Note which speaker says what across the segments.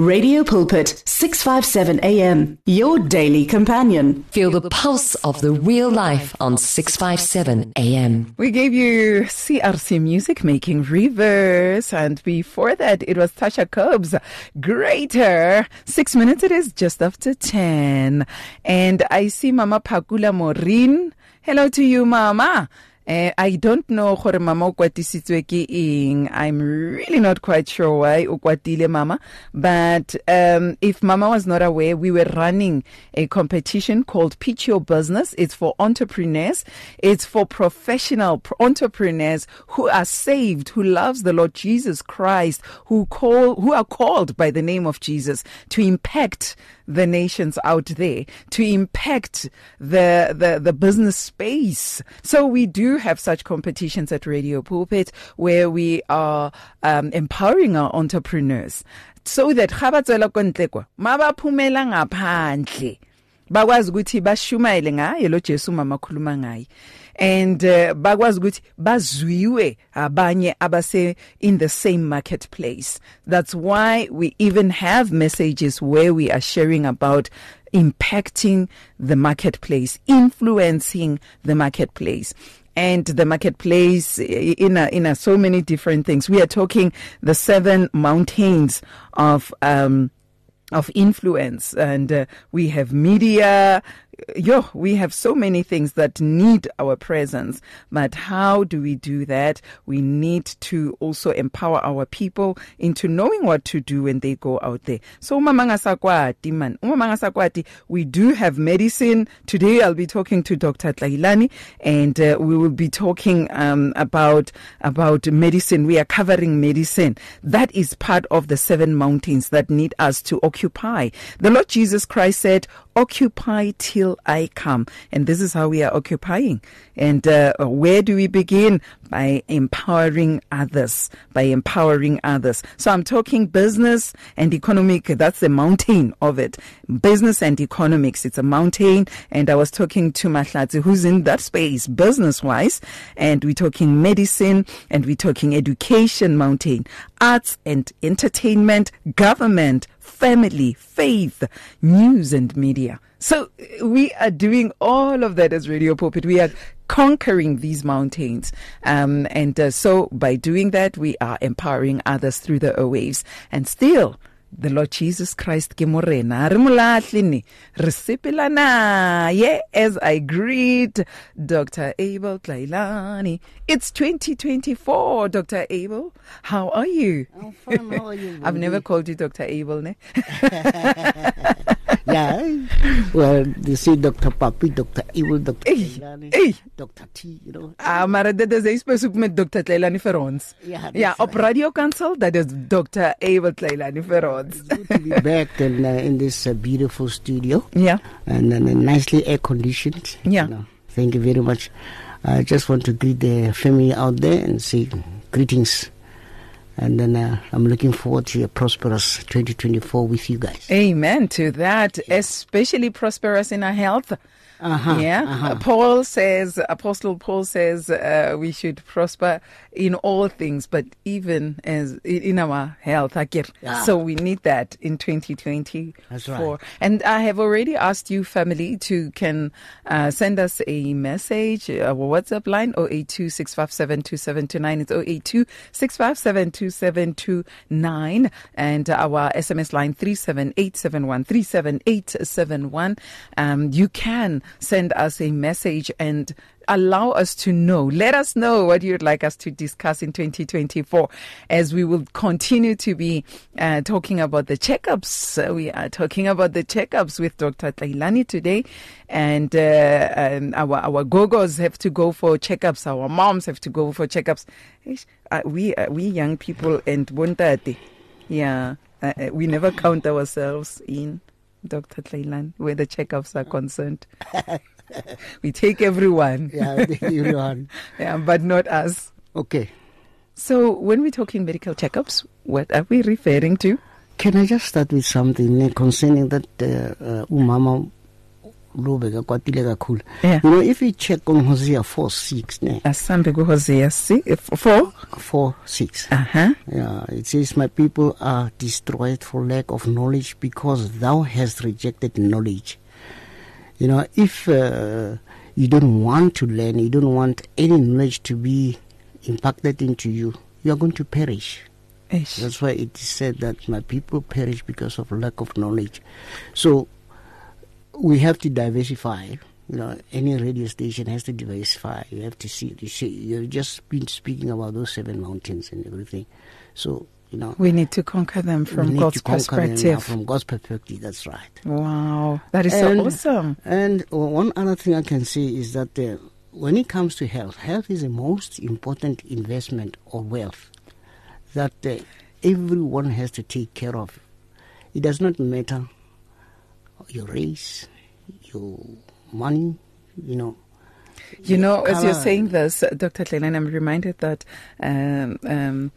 Speaker 1: Radio Pulpit 657 AM your daily companion.
Speaker 2: Feel the pulse of the real life on 657 AM.
Speaker 3: We gave you CRC music making reverse and before that it was Tasha Cobbs Greater. 6 minutes it is just after 10 and I see Mama Pakula Morin. Hello to you Mama. Uh, I don't know gore mama o kwatisitswe ke eng. I'm really not quite sure why o kwatile mama, but um if mama was not aware, we were running a competition called Pitch Your Business. It's for entrepreneurs. It's for professional entrepreneurs who are saved, who loves the Lord Jesus Christ, who call who are called by the name of Jesus to impact the nations out there to impact the the the business space so we do have such competitions at Radio Pulpit where we are um, empowering our entrepreneurs so that ga ba tswela kontle kwa mabaphumela ngaphandle bakwazi ukuthi bashumayele ngaye lo Jesu mama khuluma ngaye. And uh, bakwazi ukuthi bazwiwe abanye abase in the same marketplace. That's why we even have messages where we are sharing about impacting the marketplace influencing the marketplace and the marketplace in a, in a, so many different things. We are talking the seven mountains of um of influence. And uh, we have media yo we have so many things that need our presence but how do we do that? We need to also empower our people into knowing what to do when they go out there. So man. We do have medicine. Today I'll be talking to Dr. Tlailane and uh, we will be talking um, about about medicine. We are covering medicine. That is part of the seven mountains that need us to occupy. The Lord Jesus Christ said occupy till I come. And this is how we are occupying. And uh, where do we begin? By empowering others, by empowering others. So I'm talking business and economic. That's the mountain of it. Business and economics. It's a mountain. And I was talking to Mahlatsi, who's in that space business wise. And we're talking medicine and we're talking education mountain, arts and entertainment, government, family, faith, news and media. So we are doing all of that as Radio Pulpit. We are conquering these mountains. Um, and uh, so by doing that, we are empowering others through the airwaves. And still, the Lord Jesus Christ ke morena. Re molahle ne re sepelana. Ye as I greet Dr. Abel Tlailane it's 2024 Dr. Abel. How are you?
Speaker 4: I'm fine. How are you
Speaker 3: I've never called you Dr. Abel ne
Speaker 4: yeah well you see Dr. Papi Dr. Abel Dr.
Speaker 3: Hey.
Speaker 4: Dr. T you know
Speaker 3: Ah maar dit is spesifiek met Dr. Tlailane vir ons
Speaker 4: Ja,
Speaker 3: ja
Speaker 4: dis
Speaker 3: op Radio Kansel dat is Dr. Abel Tlailane vir ons
Speaker 4: It's good to be back and uh, in this uh, beautiful studio
Speaker 3: Yeah.
Speaker 4: and, and uh, nicely air conditioned
Speaker 3: Yeah.
Speaker 4: you know. thank you very much I just want to greet the family out there and say greetings and then uh, I'm looking forward to a prosperous 2024 with you guys
Speaker 3: Amen to that, especially prosperous in our health.
Speaker 4: Uh-huh,
Speaker 3: yeah.
Speaker 4: uh-huh.
Speaker 3: Paul says, Apostle Paul says, uh, we should prosper in all things, but even as in our health.
Speaker 4: Yeah.
Speaker 3: So we need that in 2024.
Speaker 4: That's right.
Speaker 3: And I have already asked you, family, to can uh, send us a message, our WhatsApp line 082 657 2729. It's 082 657 2729. And our SMS line 37871 37871. Um, you can send us a message and allow us to know. Let us know what you'd like us to discuss in 2024 as we will continue to be uh, talking about the checkups. So we are talking about the checkups with Dr. Tlailane today. And uh, um, our, our gogos have to go for checkups. Our moms have to go for checkups. Uh, we, uh, we young people and bontate, yeah, uh, uh, we never count ourselves in. Dr. Tlaylan, where the checkups are concerned. we take everyone,
Speaker 4: yeah everyone
Speaker 3: yeah, but not us.
Speaker 4: okay
Speaker 3: So, when we're talking medical checkups, what are we referring to?
Speaker 4: Can I just start with something concerning that uh, uh, umama lo beka kakhulu
Speaker 3: Yeah.
Speaker 4: you know if you check on hosea 4 6 ne
Speaker 3: asambe kuhosea f- 4
Speaker 4: 4 6
Speaker 3: uh-huh
Speaker 4: Yeah, it says, My people are destroyed for lack of knowledge because thou hast rejected knowledge. You know, if uh, you don't want to learn, you don't want any knowledge to be impacted into you, you are going to perish.
Speaker 3: Eish.
Speaker 4: That's why it is said that my people perish because of lack of knowledge. So we have to diversify. You know, any radio station has to diversify. You have to see. You see, you've just been speaking about those seven mountains and everything. So you know,
Speaker 3: we need to conquer them
Speaker 4: we
Speaker 3: from
Speaker 4: need
Speaker 3: god's
Speaker 4: to conquer them,
Speaker 3: perspective
Speaker 4: from God's perspective, that's right.
Speaker 3: wow that is so
Speaker 4: And-
Speaker 3: awesome
Speaker 4: And one other thing I can say is that uh, when it comes to health, health is the most important investment or wealth that uh, everyone has to take care of. It does not matter your race, your money, you know.
Speaker 3: You know, as you're saying this, Dr. Glenn, I'm reminded that um, um,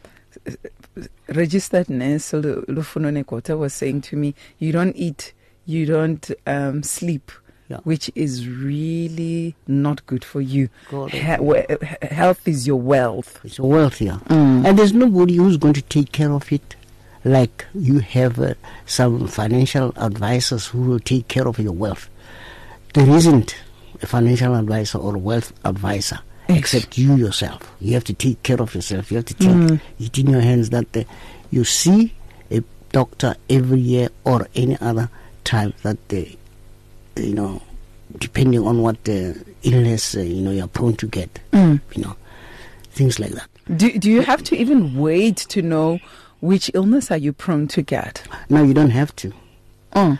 Speaker 3: registered nurse Lu- Lufunone Kota was saying to me, you don't eat, you don't um, sleep,
Speaker 4: Yeah.
Speaker 3: which is really not good for you. He- health is your wealth.
Speaker 4: It's a wealth here.
Speaker 3: Mm.
Speaker 4: And there's nobody who's going to take care of it like you have uh, some financial advisors who will take care of your wealth. There isn't a financial advisor or wealth advisor
Speaker 3: Yes.
Speaker 4: except you yourself. You have to take care of yourself. You have to take
Speaker 3: Mm.
Speaker 4: it in your hands that uh, you see a doctor every year or any other time that the you know depending on what the illness uh, you know you're prone to get
Speaker 3: Mm.
Speaker 4: you know things like that
Speaker 3: Do, do you have to even wait to know which illness are you prone to get?
Speaker 4: No, you don't have to.
Speaker 3: Mm.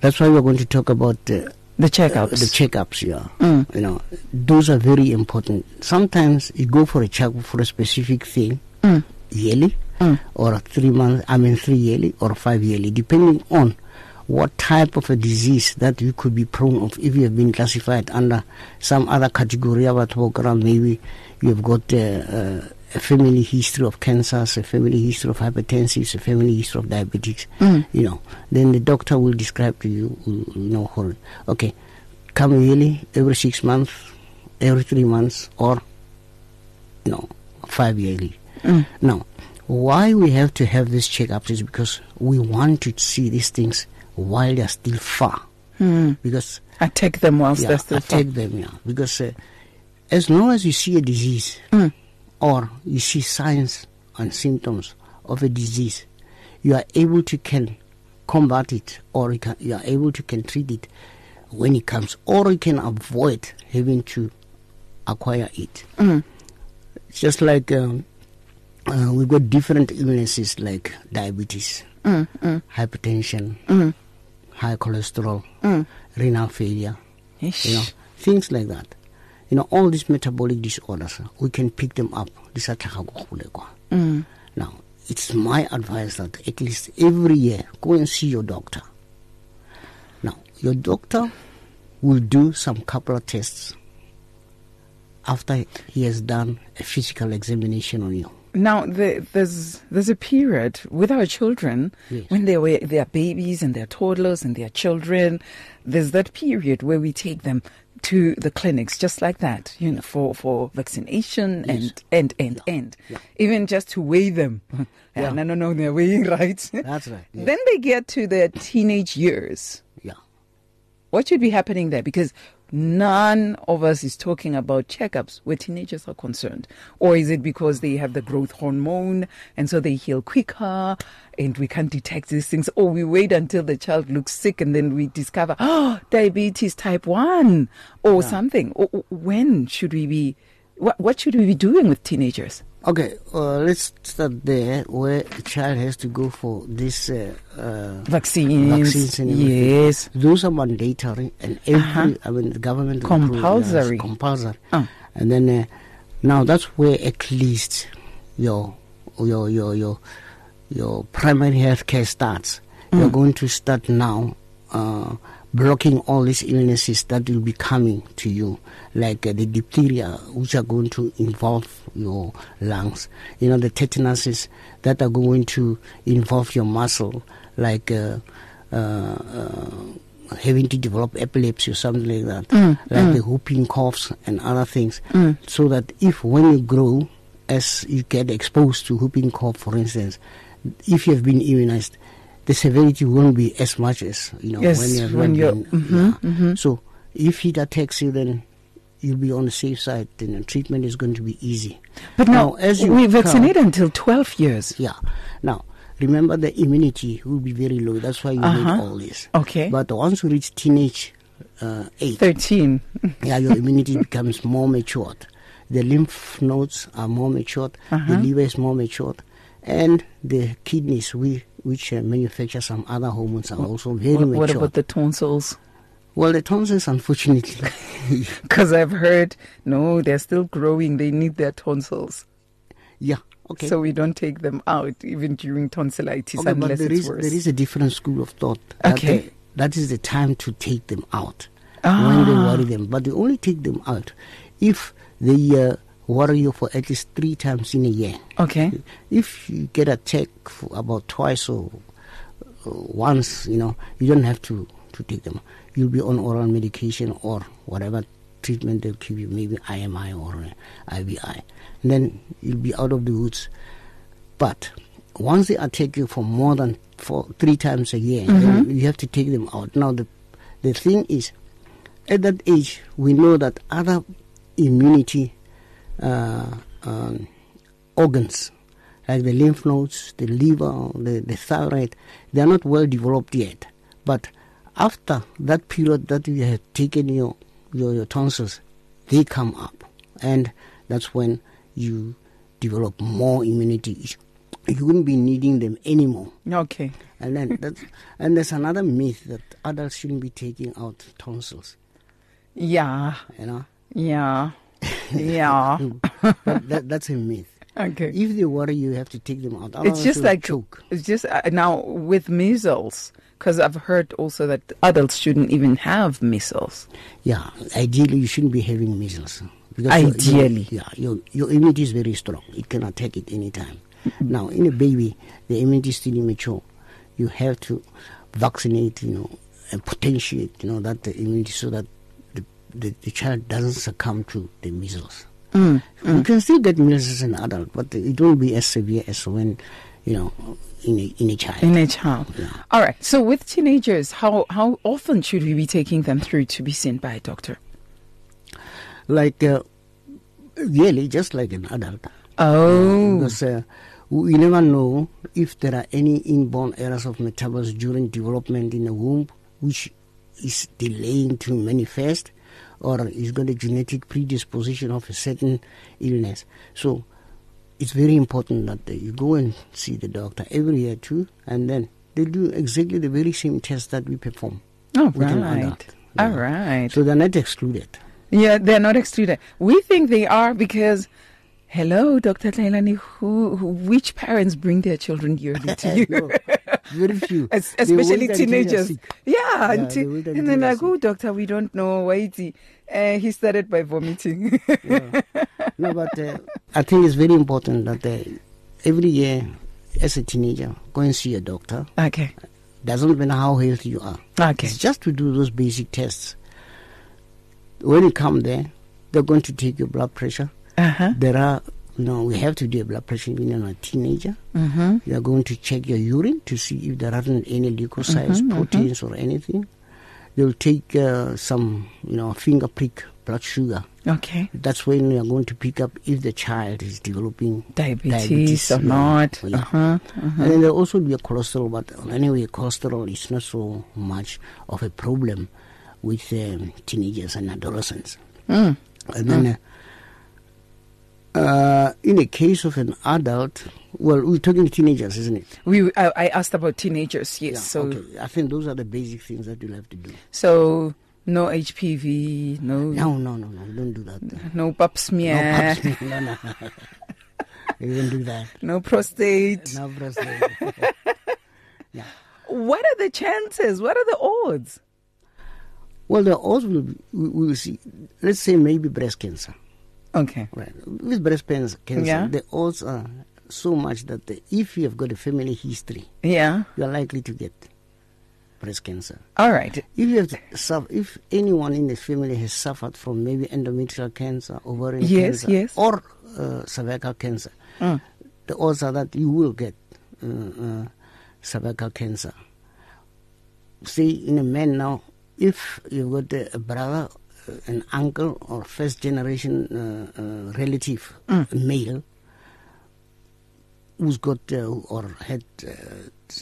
Speaker 4: That's why we're going to talk about uh,
Speaker 3: The
Speaker 4: uh,
Speaker 3: checkups.
Speaker 4: the checkups. Yeah,
Speaker 3: Mm.
Speaker 4: you know, those are very important. Sometimes you go for a checkup for a specific thing
Speaker 3: Mm.
Speaker 4: yearly,
Speaker 3: Mm.
Speaker 4: or three months. I mean, three yearly or five yearly, depending on what type of a disease that you could be prone of. If you have been classified under some other category of program, maybe you have got uh, uh, a family history of cancers, a family history of hypertension, a family history of diabetes.
Speaker 3: Mm.
Speaker 4: You know, then the doctor will describe to you, you know, for okay, come yearly, every six months, every three months, or you know, five yearly.
Speaker 3: Mm.
Speaker 4: Now, why we have to have these checkups is because we want to see these things while they're still far.
Speaker 3: Mm.
Speaker 4: Because
Speaker 3: Attack them whilst
Speaker 4: yeah,
Speaker 3: they're still far.
Speaker 4: attack them, yeah. Because uh, as long as you see a disease
Speaker 3: Mm.
Speaker 4: Or you see signs and symptoms of a disease, you are able to can combat it or you, can, you are able to can treat it when it comes, or you can avoid having to acquire it.
Speaker 3: Mm.
Speaker 4: Just like um, uh, we've got different illnesses like diabetes,
Speaker 3: Mm. Mm.
Speaker 4: hypertension, high cholesterol, renal failure,
Speaker 3: Ish.
Speaker 4: you know, things like that. You know, all these metabolic disorders, we can pick them up. These are tlhaga
Speaker 3: Mm.
Speaker 4: Now, it's my advice that at least every year, go and see your doctor. Now, your doctor will do some couple of tests after he has done a physical examination on you.
Speaker 3: Now the, there's there's a period with our children
Speaker 4: Yes.
Speaker 3: when they were they are babies and they're toddlers and they're children. There's that period where we take them to the clinics just like that, you know, for for vaccination
Speaker 4: Yes.
Speaker 3: and and and and
Speaker 4: Yeah.
Speaker 3: even just to weigh them.
Speaker 4: Yeah.
Speaker 3: no, no, no, they're weighing right.
Speaker 4: That's right. Yeah.
Speaker 3: Then they get to their teenage years.
Speaker 4: yeah.
Speaker 3: What should be happening there? Because none of us is talking about checkups where teenagers are concerned. Or is it because they have the growth hormone and so they heal quicker and we can't detect these things? Or we wait until the child looks sick and then we discover, oh, diabetes type 1 or something. Or, or when should we be, what, what should we be doing with teenagers?
Speaker 4: Okay, uh, let's start there where a child has to go for this uh, uh,
Speaker 3: Vaccines.
Speaker 4: vaccines
Speaker 3: yes.
Speaker 4: Those are mandatory and every,
Speaker 3: Uh-huh.
Speaker 4: I mean, the government will approve, yes,
Speaker 3: Compulsory.
Speaker 4: compulsory.
Speaker 3: Oh.
Speaker 4: And then uh, now that's where at least your your your your your primary health care starts. You're going to start now uh, blocking all these illnesses that will be coming to you, like uh, the diphtheria, which are going to involve your lungs. You know, the tetanuses that are going to involve your muscle, like uh, uh, uh, having to develop epilepsy or something like that,
Speaker 3: Mm,
Speaker 4: like the whooping coughs and other things, so that if when you grow, as you get exposed to whooping cough, for instance, if you have been immunized, the severity won't be as much as you know
Speaker 3: Yes,
Speaker 4: when you have
Speaker 3: when you're-
Speaker 4: been.
Speaker 3: mhm,
Speaker 4: yeah. So if it attacks you, then you'll be on the safe side. Then the treatment is going to be easy.
Speaker 3: But now,
Speaker 4: as you
Speaker 3: we
Speaker 4: come-
Speaker 3: vaccinate until 12 years.
Speaker 4: yeah. Now, remember the immunity will be very low. That's why you
Speaker 3: Uh-huh.
Speaker 4: need all this.
Speaker 3: Okay.
Speaker 4: But once you reach teenage uh, age,
Speaker 3: 13.
Speaker 4: yeah, your immunity becomes more matured. The lymph nodes are more matured.
Speaker 3: Uh-huh.
Speaker 4: The liver is more matured. And the kidneys, we, which uh, manufacture some other hormones, are also very
Speaker 3: What,
Speaker 4: matured.
Speaker 3: what about the tonsils?
Speaker 4: Well, the tonsils, unfortunately,
Speaker 3: Because I've heard, no, they're still growing. They need their tonsils.
Speaker 4: yeah, okay.
Speaker 3: So we don't take them out even during tonsillitis
Speaker 4: Okay,
Speaker 3: unless
Speaker 4: there
Speaker 3: it's
Speaker 4: is,
Speaker 3: worse.
Speaker 4: there is a different school of thought.
Speaker 3: Okay.
Speaker 4: the- that is the time to take them out
Speaker 3: Ah.
Speaker 4: when they worry them. But they only take them out if they uh, worry you for at least three times in a year.
Speaker 3: okay.
Speaker 4: If you get a check about twice or uh, once, you know, you don't have to, to take them. You'll be on oral medication or whatever treatment they'll give you, maybe IMI or IVI. And then you'll be out of the woods. But once they attack you for more than four, three times a year, then you have to take them out. Now, the, the thing is, at that age, we know that other immunity uh, um, organs, like the lymph nodes, the liver, the, the thyroid, they are not well developed yet. But after that period that you have taken your, your, your tonsils, they come up. And that's when you develop more immunity. You wouldn't be needing them anymore.
Speaker 3: Okay.
Speaker 4: And then that's, and there's another myth that adults shouldn't be taking out tonsils.
Speaker 3: Yeah.
Speaker 4: You know,
Speaker 3: Yeah. Yeah.
Speaker 4: that, that, that's a myth.
Speaker 3: okay.
Speaker 4: If they worry, you have to take them out.
Speaker 3: It's just like
Speaker 4: choke.
Speaker 3: It's just uh, now with measles, because I've heard also that adults shouldn't even have measles.
Speaker 4: Yeah, ideally you shouldn't be having measles. Because
Speaker 3: Ideally.
Speaker 4: your, yeah, your your immunity is very strong. It can attack it anytime. Now, in a baby, the immunity is still immature. You have to vaccinate, you know, and potentiate, you know, that the immunity so that the, the, the child doesn't succumb to the measles.
Speaker 3: Mm,
Speaker 4: You can still get measles as an adult, but it won't be as severe as when, you know, in a, in a child.
Speaker 3: In a child.
Speaker 4: Yeah.
Speaker 3: All right. So with teenagers, how how often should we be taking them through to be seen by a doctor?
Speaker 4: like uh, yearly, just like an adult.
Speaker 3: Oh.
Speaker 4: Because uh, we never know if there are any inborn errors of metabolism during development in the womb, which is delaying to manifest, or is got a genetic predisposition of a certain illness. So it's very important that you go and see the doctor every year too, and then they do exactly the very same test that we perform.
Speaker 3: Oh, right. All
Speaker 4: Yeah.
Speaker 3: right.
Speaker 4: So they're not excluded.
Speaker 3: Yeah, they're not excluded. We think they are because, hello, Dr. Tlailane, who, who, which parents bring their children yearly to you?
Speaker 4: No, very few. They
Speaker 3: Especially
Speaker 4: wait until they're
Speaker 3: teenagers. Yeah,
Speaker 4: Yeah, they
Speaker 3: and then
Speaker 4: they're
Speaker 3: like, oh, doctor, we don't know. Wait, uh, he started by vomiting.
Speaker 4: Yeah. No, but uh, I think it's very important that uh, every year, as a teenager, go and see a doctor.
Speaker 3: okay,
Speaker 4: Doesn't matter how healthy you are.
Speaker 3: okay,
Speaker 4: It's just to do those basic tests. When you come there, they're going to take your blood pressure.
Speaker 3: uh huh,
Speaker 4: There are, you know, we have to do a blood pressure even on a teenager.
Speaker 3: mm-hmm.
Speaker 4: They are going to check your urine to see if there aren't any leukocytes,
Speaker 3: Mhm, mhm.
Speaker 4: proteins, or anything. They'll take uh, some, you know, finger prick blood sugar.
Speaker 3: okay.
Speaker 4: That's when you are going to pick up if the child is developing
Speaker 3: Diabetes,
Speaker 4: Diabetes,
Speaker 3: or not?
Speaker 4: Yeah.
Speaker 3: Uh huh.
Speaker 4: And then there'll also be a cholesterol, but anyway, cholesterol is not so much of a problem with um, teenagers and adolescents.
Speaker 3: Mm.
Speaker 4: And then, uh, uh, in the case of an adult, well, we're talking teenagers, isn't it?
Speaker 3: We, I, I asked about teenagers. Yes.
Speaker 4: Yeah,
Speaker 3: so,
Speaker 4: okay. I think those are the basic things that you'll have to do.
Speaker 3: so no HPV, no,
Speaker 4: No, no, no, no, don't do that.
Speaker 3: no pap smear,
Speaker 4: No, perhaps, no, no. you don't do that.
Speaker 3: no prostate.
Speaker 4: No, prostate. yeah.
Speaker 3: What are the chances? What are the odds?
Speaker 4: Well, the odds will, be- we we will see. Let's say maybe breast cancer.
Speaker 3: Okay.
Speaker 4: Right. With breast cancer, cancer
Speaker 3: Yeah.
Speaker 4: the odds are so much that the, if you have got a family history,
Speaker 3: Yeah.
Speaker 4: you are likely to get breast cancer.
Speaker 3: All right.
Speaker 4: If you have if anyone in the family has suffered from maybe endometrial cancer, ovarian
Speaker 3: Yes,
Speaker 4: cancer,
Speaker 3: yes.
Speaker 4: or uh, cervical cancer,
Speaker 3: Mm.
Speaker 4: the odds are that you will get uh, uh, cervical cancer. See, in a man now, if you've got a, brother, uh, an uncle, or first generation uh, uh, relative, male, who's got uh, or had uh,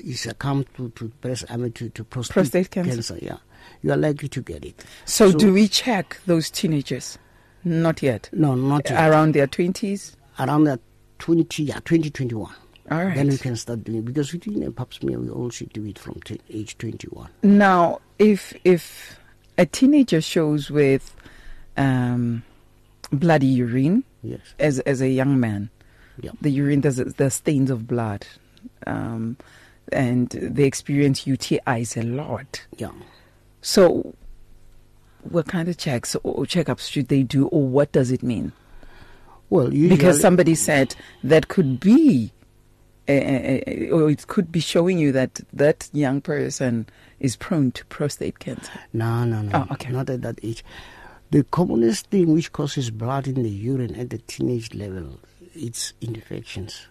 Speaker 4: is succumbed to, to breast, I mean, to, to prostate,
Speaker 3: Prostate cancer.
Speaker 4: yeah, you are likely to get it.
Speaker 3: So,
Speaker 4: So-
Speaker 3: do we check those teenagers? Not yet.
Speaker 4: No, not yet.
Speaker 3: Around their 20s?
Speaker 4: around that 20, yeah, 2021.
Speaker 3: All right.
Speaker 4: Then we can start doing because we doing a pap smear. We also do it from t- age 21.
Speaker 3: Now, if if a teenager shows with um, bloody urine
Speaker 4: Yes.
Speaker 3: as as a young man,
Speaker 4: Yeah.
Speaker 3: the urine does the stains of blood, um, and they experience UTIs a lot.
Speaker 4: Yeah.
Speaker 3: So, what kind of checks or checkups should they do, or what does it mean?
Speaker 4: Well,
Speaker 3: Because somebody said that could be, uh, or it could be showing you that that young person is prone to prostate cancer.
Speaker 4: No, no, no.
Speaker 3: Oh, okay.
Speaker 4: Not at that age. The commonest thing which causes blood in the urine at the teenage level, it's infections.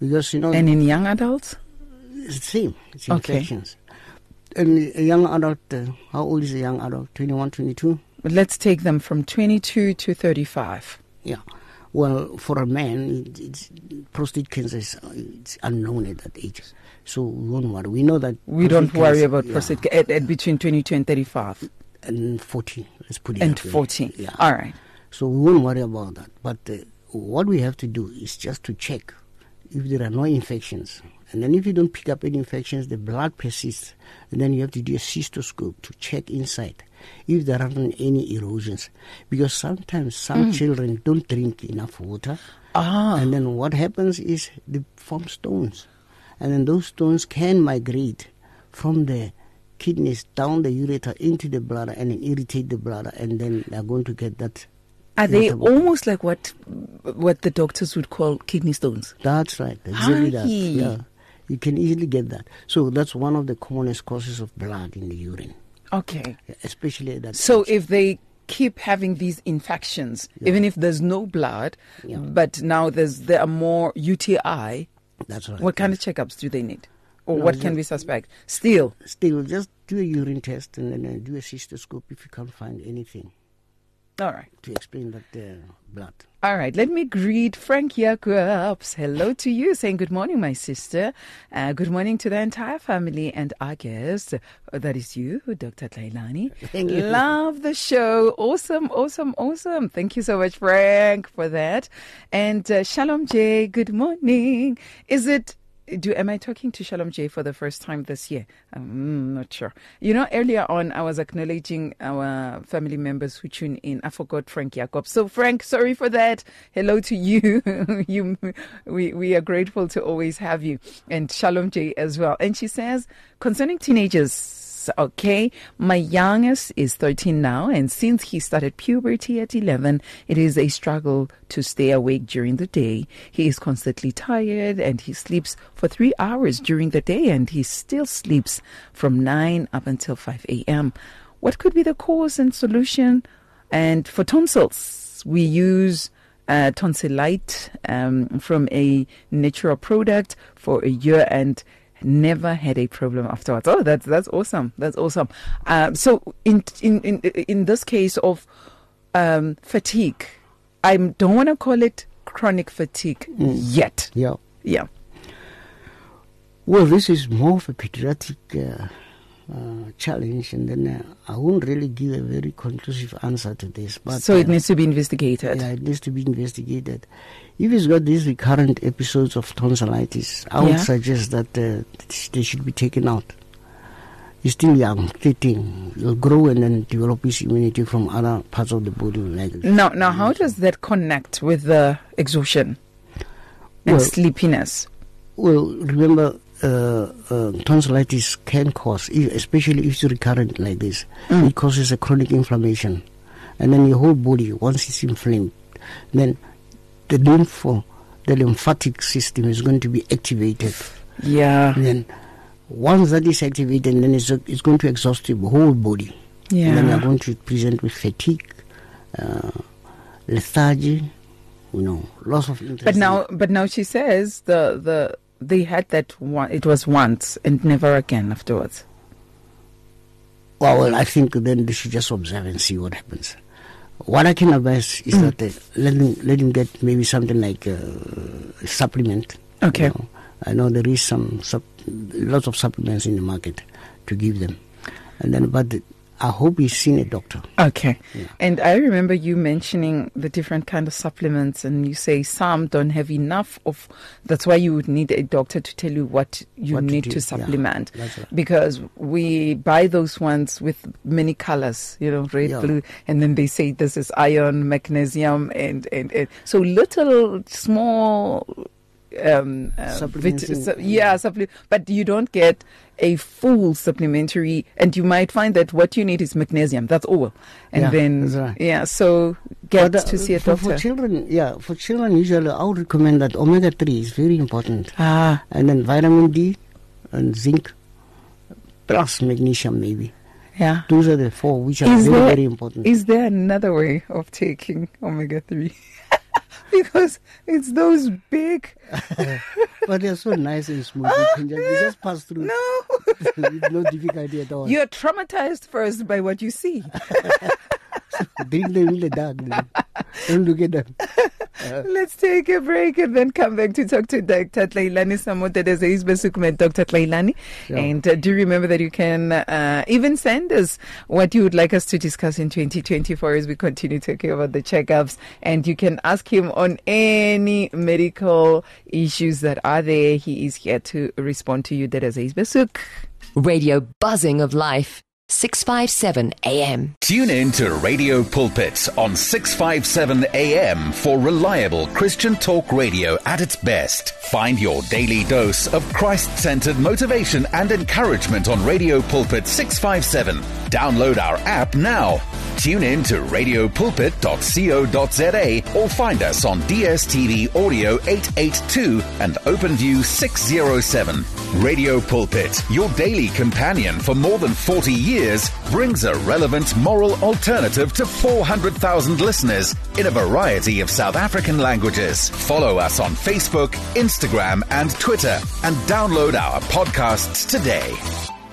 Speaker 4: Because, you know,
Speaker 3: And in young adults?
Speaker 4: it's the same. It's
Speaker 3: Okay.
Speaker 4: infections. And a young adult, uh, how old is a young adult? 21, 22?
Speaker 3: But Let's take them from 22 to 35.
Speaker 4: Yeah. Well, for a man, it, it's, prostate cancer is it's unknown at that age. So we won't worry. We know that.
Speaker 3: We don't worry
Speaker 4: cancer-
Speaker 3: about
Speaker 4: yeah,
Speaker 3: prostate at, at between 22 and 35
Speaker 4: And 40, let's put it
Speaker 3: and 40.
Speaker 4: Yeah.
Speaker 3: All right.
Speaker 4: So we won't worry about that. But uh, what we have to do is just to check if there are no infections. And then if you don't pick up any infections, the blood persists. And then you have to do a cystoscope to check inside if there aren't any erosions. Because sometimes some children don't drink enough water.
Speaker 3: Ah.
Speaker 4: And then what happens is they form stones. And then those stones can migrate from the kidneys down the ureter into the bladder and then irritate the bladder. And then they're going to get that
Speaker 3: Are they
Speaker 4: irritable-
Speaker 3: almost like what what the doctors would call kidney stones?
Speaker 4: That's right. Exactly that. Yeah. You can easily get that. So that's one of the commonest causes of blood in the urine,
Speaker 3: Okay.
Speaker 4: especially that.
Speaker 3: So
Speaker 4: age.
Speaker 3: if they keep having these infections, even if there's no blood,
Speaker 4: Yeah.
Speaker 3: but now there's there are more UTI,
Speaker 4: that's right.
Speaker 3: what kind of checkups do they need? Or
Speaker 4: No,
Speaker 3: what can we suspect? Still.
Speaker 4: Still, just do a urine test and then uh, do a cystoscope if you can't find anything
Speaker 3: All right.
Speaker 4: to explain that uh, blood.
Speaker 3: All right, let me greet Frank Jacobs. Hello to you, saying good morning, my sister. Uh, good morning to the entire family and our guest. Uh, That is you, Dr. Tlailane.
Speaker 4: Thank you.
Speaker 3: Love the show. Awesome, awesome, awesome. Thank you so much, Frank, for that. And uh, Shalom Jay, good morning. Is it do am I talking to Shalom J for the first time this year? I'm not sure. You know, earlier on I was acknowledging our family members who tune in. I forgot Frank Jacob. So Frank, sorry for that. Hello to you. you we we are grateful to always have you. And Shalom J as well. And she says concerning teenagers okay. My youngest is 13 now, and since he started puberty at 11, it is a struggle to stay awake during the day. He is constantly tired and he sleeps for three hours during the day, and he still sleeps from 9 up until 5 a.m. What could be the cause and solution? And for tonsils, we use uh, tonsillite um, from a natural product for a year and never had a problem afterwards. Oh, that's that's awesome. That's awesome. Um, so in in in in this case of um, fatigue, I don't want to call it chronic fatigue yet.
Speaker 4: Yeah.
Speaker 3: Yeah.
Speaker 4: Well, this is more of a pediatric uh, uh, challenge, and then uh, I won't really give a very conclusive answer to this. But
Speaker 3: so it
Speaker 4: uh,
Speaker 3: needs to be investigated.
Speaker 4: Yeah, it needs to be investigated. If he's got these recurrent episodes of tonsillitis, I would suggest that uh, they should be taken out. He's still young, 13. He'll grow and then develop his immunity from other parts of the body. Like
Speaker 3: Now, now, how does that connect with the exhaustion and
Speaker 4: Well-
Speaker 3: sleepiness?
Speaker 4: Well, remember, uh, uh, tonsillitis can cause, especially if it's recurrent like this,
Speaker 3: Mm.
Speaker 4: it causes a chronic inflammation. And then your whole body, once it's inflamed, then the lymph, the lymphatic system is going to be activated.
Speaker 3: Yeah.
Speaker 4: And then Once that is activated, then it's, it's going to exhaust your whole body. Yeah. And then you're going to present with fatigue, uh, lethargy, you know, loss of interest.
Speaker 3: But now, but now she says the the they had that one. It was once and never again afterwards.
Speaker 4: Well, well, I think then they should just observe and see what happens. What I can advise is
Speaker 3: Mm.
Speaker 4: that they let him let him get maybe something like uh, a supplement. you
Speaker 3: Okay.
Speaker 4: know. I know there is some sup- lots of supplements in the market to give them, and then but I hope he's seen a doctor.
Speaker 3: Okay. And I remember you mentioning the different kind of supplements and you say some don't have enough of that's why you would need a doctor to tell you what you
Speaker 4: What
Speaker 3: need
Speaker 4: do,
Speaker 3: to supplement
Speaker 4: that's right.
Speaker 3: because we buy those ones with many colors, you know, red,
Speaker 4: Yeah.
Speaker 3: blue and then they say this is iron, magnesium and and, and so little small um, uh, su- yeah, supple- but you don't get a full supplementary, and you might find that what you need is magnesium. That's all, and
Speaker 4: Yeah,
Speaker 3: then
Speaker 4: right.
Speaker 3: yeah, so get
Speaker 4: But, uh,
Speaker 3: to see a
Speaker 4: for,
Speaker 3: doctor.
Speaker 4: for children. Yeah, for children, usually I would recommend that omega three is very important,
Speaker 3: ah,
Speaker 4: and then vitamin D and zinc plus magnesium maybe.
Speaker 3: yeah.
Speaker 4: Those are the four which are
Speaker 3: Is
Speaker 4: very
Speaker 3: there-
Speaker 4: very important.
Speaker 3: Is there another way of taking omega three? because it's those big.
Speaker 4: but they're so nice and smooth. you, just, you just pass through
Speaker 3: No,
Speaker 4: no difficulty at all.
Speaker 3: you're traumatized first by what you see.
Speaker 4: Drink them in the dark. then. Don't look at them.
Speaker 3: Let's take a break and then come back to talk to Dr. Tlailane Samote Dezeis Besukme, Dr. Tlailane.
Speaker 4: Sure.
Speaker 3: And uh, do remember that you can uh, even send us what you would like us to discuss in 2024 as we continue talking about the checkups. And you can ask him on any medical issues that are there. He is here to respond to you. Dezeis Besuk.
Speaker 2: Radio buzzing of life. 657 AM.
Speaker 5: Tune in to Radio Pulpit on 657 AM for reliable Christian talk radio at its best. Find your daily dose of Christ centered motivation and encouragement on Radio Pulpit 657. Download our app now. Tune in to radiopulpit.co.za or find us on DSTV Audio 882 and OpenView 607. Radio Pulpit, your daily companion for more than 40 years, brings a relevant moral alternative to 400,000 listeners in a variety of South African languages. Follow us on Facebook, Instagram, and Twitter, and download our podcasts today.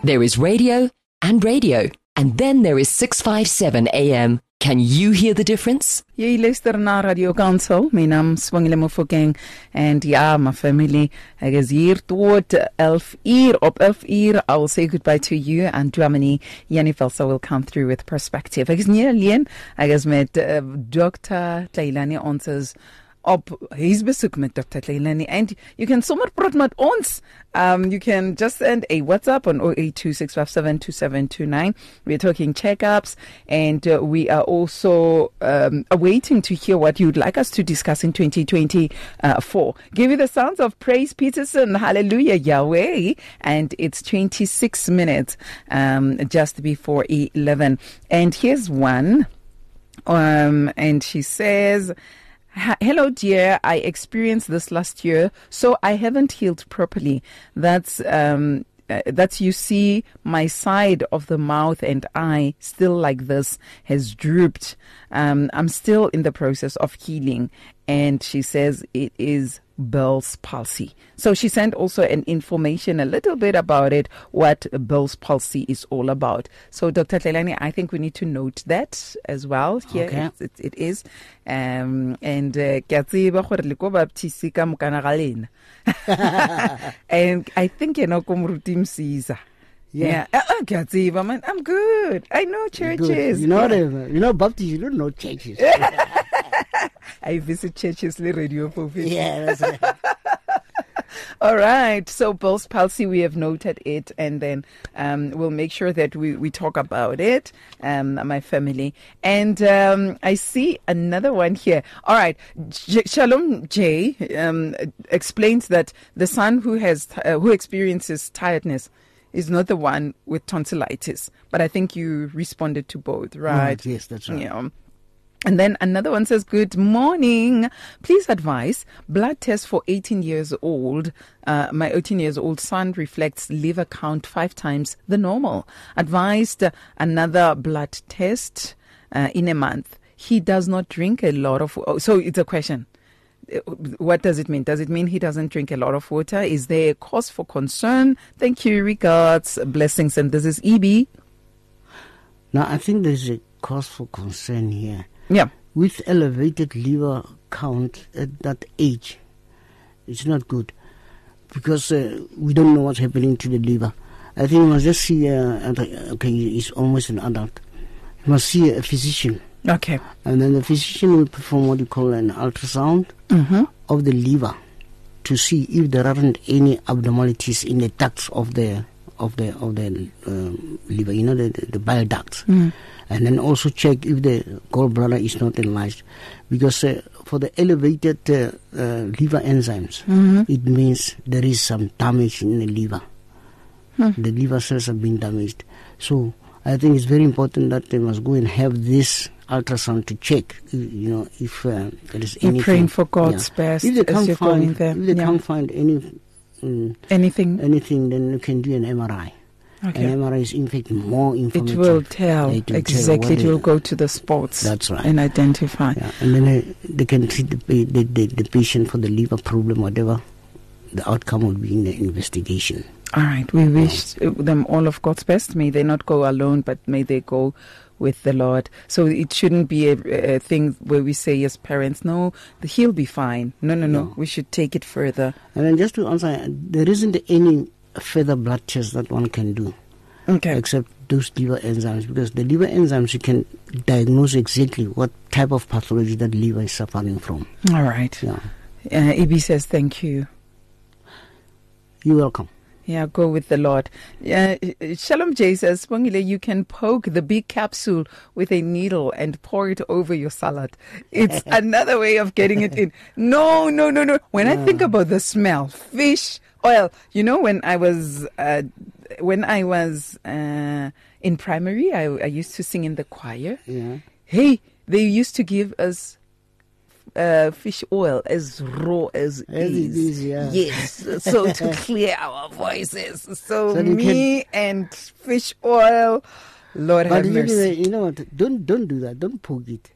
Speaker 2: There is radio and radio. And then there is 657 AM. Can you hear the difference?
Speaker 3: Jy luister na Radio Kansel. My naam is Sibongile Mofokeng and ja, my family. Ek is hier tot 11 uur. Op 11 uur, I will say goodbye to you and Germany. Jenny Velsa will come through with perspective. Ek is nie alleen. Ek is met uh, Dr. Tlailane Onses op. Tlailane and you can sommer praat met ons. Um, you can just send a WhatsApp on 0826572729. We're talking checkups and uh, we are also um, awaiting to hear what you'd like us to discuss in 2024. Give you the sounds of Praise Peterson, Hallelujah Yahweh, and it's 26 minutes um, just before 11. And here's one. Um, and she says, "Ha- Hello, dear. I experienced this last year, so I haven't healed properly. That's um, uh, that's you see my side of the mouth and eye still like this has drooped. Um, I'm still in the process of healing, and she says it is Bell's palsy. So she sent also an information a little bit about it, what Bell's palsy is all about. So Dr. Tlailane, I think we need to note that as well. Here
Speaker 4: Okay.
Speaker 3: it, it, it is. Um, and uh, ke a tseba gore le ko baptisi ka mokana ga lena. and I think you know Msiza. Yeah.
Speaker 4: Yeah.
Speaker 3: Ke a tseba, man. I'm good. I know churches.
Speaker 4: You know
Speaker 3: Yeah.
Speaker 4: the, you know Baptist. You don't know churches.
Speaker 3: I visit churches le radio for
Speaker 4: yeah, that's right.
Speaker 3: All right. So Bell's palsy, we have noted it, and then um, we'll make sure that we, we talk about it, um, my family. And um, I see another one here. All right. J- Shalom J um, explains that the son who has uh, who experiences tiredness is not the one with tonsillitis, but I think you responded to both, right?
Speaker 4: Yes, that's right.
Speaker 3: Yeah. And then another one says, Good morning. Please advise blood test for 18 years old. Uh, my 18 years old son reflects liver count five times the normal. Advised another blood test uh, in a month. He does not drink a lot of. Oh, so it's a question. What does it mean? Does it mean he doesn't drink a lot of water? Is there a cause for concern? Thank you. Regards. Blessings. And this is EB.
Speaker 4: Now, I think there's a cause for concern here.
Speaker 3: Yeah.
Speaker 4: With elevated liver count at that age, it's not good because uh, we don't know what's happening to the liver. I think you must just see, uh, okay, he's almost an adult. You must see a physician,
Speaker 3: Okay.
Speaker 4: and then the physician will perform what you call an ultrasound
Speaker 3: Mm-hmm.
Speaker 4: of the liver to see if there aren't any abnormalities in the ducts of the of the of the um, liver, you know, the, the, bile ducts, and then also check if the gallbladder is not enlarged, because uh, for the elevated uh, uh, liver enzymes, it means there is some damage in the liver. The liver cells have been damaged, so I think it's very important that they must go and have this ultrasound to check, you know, if uh, there is
Speaker 3: You're praying for God's best
Speaker 4: If they can't
Speaker 3: you're
Speaker 4: find,
Speaker 3: there.
Speaker 4: if they
Speaker 3: Yeah.
Speaker 4: can't find any um,
Speaker 3: Anything?
Speaker 4: anything, then you can do an MRI.
Speaker 3: Okay.
Speaker 4: An MRI is in fact more
Speaker 3: It will tell
Speaker 4: It will tell
Speaker 3: exactly.
Speaker 4: what
Speaker 3: It will go to the spots.
Speaker 4: That's right.
Speaker 3: And identify.
Speaker 4: Yeah, and then uh, they can treat the, the, the, the patient for the liver problem, whatever. The outcome will be in the investigation.
Speaker 3: All right. We wish them all of God's best. May they not go alone, but may they go with the Lord. So it shouldn't be a, a thing where we say as parents, no, he'll be fine. No, no, no.
Speaker 4: No.
Speaker 3: We should take it further.
Speaker 4: And then just to answer, there isn't any further blood test that one can do
Speaker 3: Okay.
Speaker 4: except those liver enzymes because the liver enzymes you can diagnose exactly what type of pathology that liver is suffering from.
Speaker 3: All right.
Speaker 4: Yeah.
Speaker 3: Uh, EB says thank you.
Speaker 4: You're welcome.
Speaker 3: Yeah, go with the Lord. Uh, Shalom J says, you can poke the big capsule with a needle and pour it over your salad. It's another way of getting it in. No, no, no, no. When I think about the smell, fish oil. You know, when I was uh, when I was uh, in primary, I, I used to sing in the choir.
Speaker 4: Yeah.
Speaker 3: Hey, they used to give us uh, fish oil as raw as,
Speaker 4: As it is, yeah.
Speaker 3: Yes, so to clear our voices. So,
Speaker 4: So
Speaker 3: me and fish oil, Lord
Speaker 4: But
Speaker 3: have mercy.
Speaker 4: you know what? Don't don't do that. Don't poke it.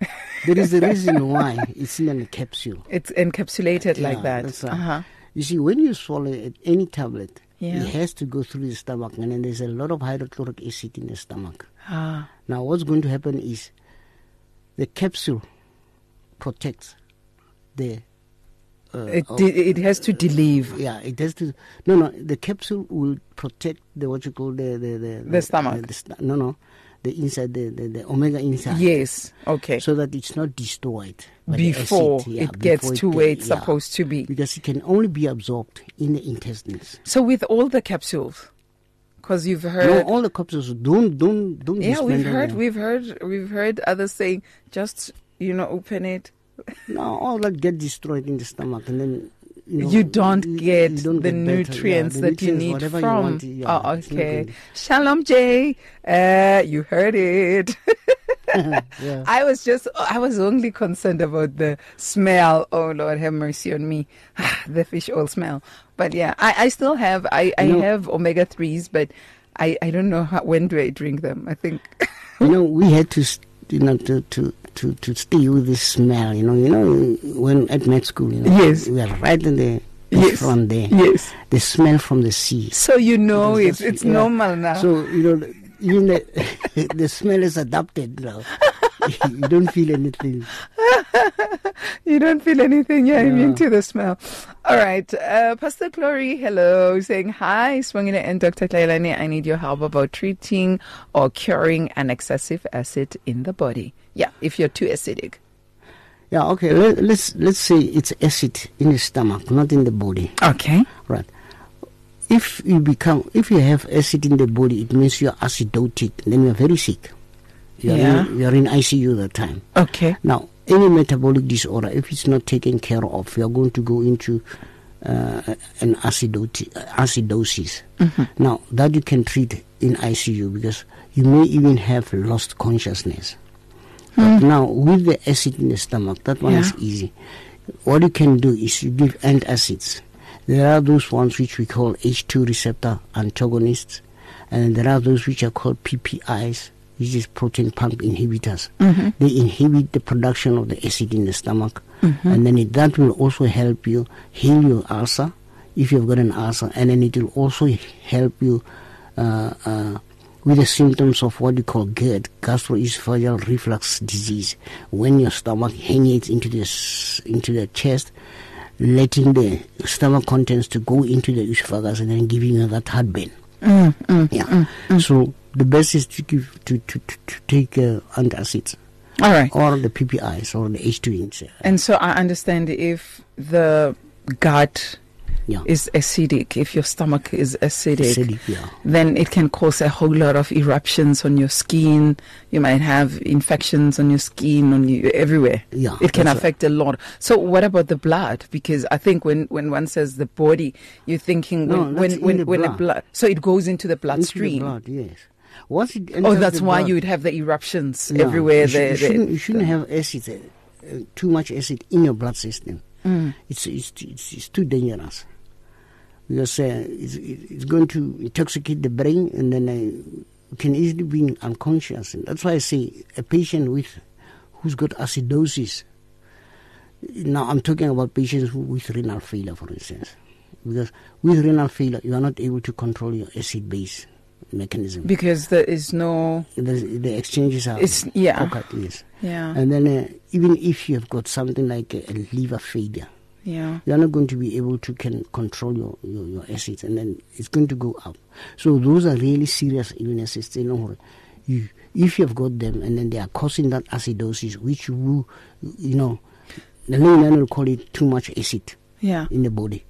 Speaker 4: There is a reason why it's in a capsule.
Speaker 3: It's encapsulated like that.
Speaker 4: right.
Speaker 3: Uh-huh.
Speaker 4: You see, when you swallow it, any tablet,
Speaker 3: Yeah.
Speaker 4: it has to go through the stomach, and then there's a lot of hydrochloric acid in the stomach.
Speaker 3: Ah,
Speaker 4: Now, what's going to happen is the capsule protects the. Uh,
Speaker 3: it,
Speaker 4: of-
Speaker 3: de- it has to delieve.
Speaker 4: yeah, it has to. No, no, the capsule will protect the what you call the the the,
Speaker 3: The stomach.
Speaker 4: The, the no, no, the inside the, the omega inside.
Speaker 3: Yes. Okay.
Speaker 4: so that it's not destroyed
Speaker 3: before
Speaker 4: acid, yeah,
Speaker 3: it gets
Speaker 4: before
Speaker 3: to where it's
Speaker 4: yeah.
Speaker 3: supposed to be.
Speaker 4: because it can only be absorbed in the intestines.
Speaker 3: So with all the capsules, because you've
Speaker 4: No,
Speaker 3: heard.
Speaker 4: all the capsules don't don't don't.
Speaker 3: yeah, we've heard,
Speaker 4: them.
Speaker 3: we've heard, we've heard others saying, just you know, open it.
Speaker 4: No, all that get destroyed in the stomach, and then you, know,
Speaker 3: you don't
Speaker 4: you-
Speaker 3: get
Speaker 4: you don't
Speaker 3: the
Speaker 4: get
Speaker 3: nutrients
Speaker 4: Yeah, the
Speaker 3: that you need from.
Speaker 4: Want, yeah,
Speaker 3: oh, okay. Shalom Jay. Uh, you heard it.
Speaker 4: Yeah.
Speaker 3: I was just, I was only concerned about the smell. Oh Lord, have mercy on me, the fish oil smell. But yeah, I, I still have, I, I
Speaker 4: know-
Speaker 3: have omega threes, but I, I don't know how, when do I drink them. I think.
Speaker 4: you know, we had to, you know, to, to, to, to stay with this smell. You know, you know, when at med school, you know,
Speaker 3: Yes.
Speaker 4: we are right in the,
Speaker 3: Yes.
Speaker 4: front there.
Speaker 3: yes.
Speaker 4: The smell from the sea.
Speaker 3: So you know
Speaker 4: Because
Speaker 3: it's
Speaker 4: yeah.
Speaker 3: normal now.
Speaker 4: So you know, even the the smell is adapted now. you don't feel anything.
Speaker 3: You don't feel anything. You're immune
Speaker 4: Yeah.
Speaker 3: to the smell. All right. Uh, Pastor Glory, hello. Saying hi, Swangina and Dr. Tlailane. I need your help about treating or curing an excessive acid in the body. Yeah, if you're too acidic.
Speaker 4: Yeah, okay. Let, let's let's say it's acid in the stomach, not in the body.
Speaker 3: Okay.
Speaker 4: Right. If you become, if you have acid in the body, it means you are acidotic. Then you are very sick. You are,
Speaker 3: Yeah.
Speaker 4: in, you are in ICU that time.
Speaker 3: Okay.
Speaker 4: Now, any metabolic disorder, if it's not taken care of, you are going to go into uh, an acidoti- acidosis. Now, that you can treat in ICU because you may even have lost consciousness. But now with the acid in the stomach, that one is easy. What you can do is you give antacids. There are those ones which we call H2 receptor antagonists, and there are those which are called PPIs, which is proton pump inhibitors. They inhibit the production of the acid in the stomach, and then it, that will also help you heal your ulcer if you've got an ulcer, and then it will also help you uh, uh, with the symptoms of what you call GERD, gastroesophageal reflux disease, when your stomach hangs into the into the chest, letting the stomach contents to go into the esophagus and then giving you that heartburn. Mm, mm, yeah. Mm, so the best is to give to to, to, to take uh, antacids
Speaker 3: All right.
Speaker 4: or the PPIs or the H2
Speaker 3: And so I understand if the gut
Speaker 4: yeah.
Speaker 3: is acidic, if your stomach is acidic,
Speaker 4: Acidic, yeah.
Speaker 3: then it can cause a whole lot of eruptions on your skin. You might have infections on your skin, on you everywhere.
Speaker 4: Yeah,
Speaker 3: it can affect a lot. So what about the blood? Because I think when, when one says the body, you're thinking
Speaker 4: No,
Speaker 3: when
Speaker 4: that's
Speaker 3: when when,
Speaker 4: the
Speaker 3: when
Speaker 4: blood.
Speaker 3: blood, so it goes into the bloodstream.
Speaker 4: Into the blood, yes. Once it
Speaker 3: Oh, that's why
Speaker 4: blood-
Speaker 3: you would have the eruptions everywhere.
Speaker 4: You, should,
Speaker 3: there,
Speaker 4: you shouldn't, you shouldn't have acid, uh, uh, too much acid in your blood system.
Speaker 3: Mm.
Speaker 4: It's, it's, it's, it's too dangerous because uh, it's, it's going to intoxicate the brain and then uh, can easily be unconscious. And that's why I say a patient with who's got acidosis. Now I'm talking about patients who, with renal failure, for instance, because with renal failure you are not able to control your acid base mechanism.
Speaker 3: because there is no.
Speaker 4: the, the exchanges are
Speaker 3: It's- yeah.
Speaker 4: cocked, yes.
Speaker 3: Yeah.
Speaker 4: And then uh, even if you have got something like a, a liver failure,
Speaker 3: yeah.
Speaker 4: you are not going to be able to can control your, your, your acids, and then it's going to go up. So those are really serious illnesses. You know, you, if you have got them, and then they are causing that acidosis, which will, you know, the layman will call it too much acid
Speaker 3: Yeah.
Speaker 4: in the body.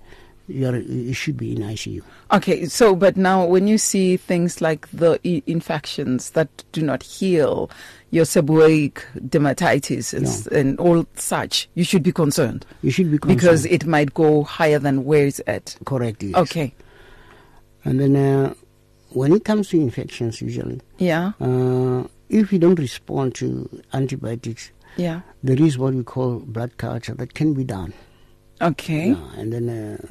Speaker 4: You, should be in ICU.
Speaker 3: Okay, so but now when you see things like the I- infections that do not heal, your seborrheic dermatitis and, and all such, you should be concerned
Speaker 4: You should be
Speaker 3: because it might go higher than where it's at.
Speaker 4: correct. Yes.
Speaker 3: Okay,
Speaker 4: And then uh, when it comes to infections, usually,
Speaker 3: yeah,
Speaker 4: uh, if you don't respond to antibiotics,
Speaker 3: yeah,
Speaker 4: there is what we call blood culture that can be done.
Speaker 3: okay,
Speaker 4: Yeah, and then uh,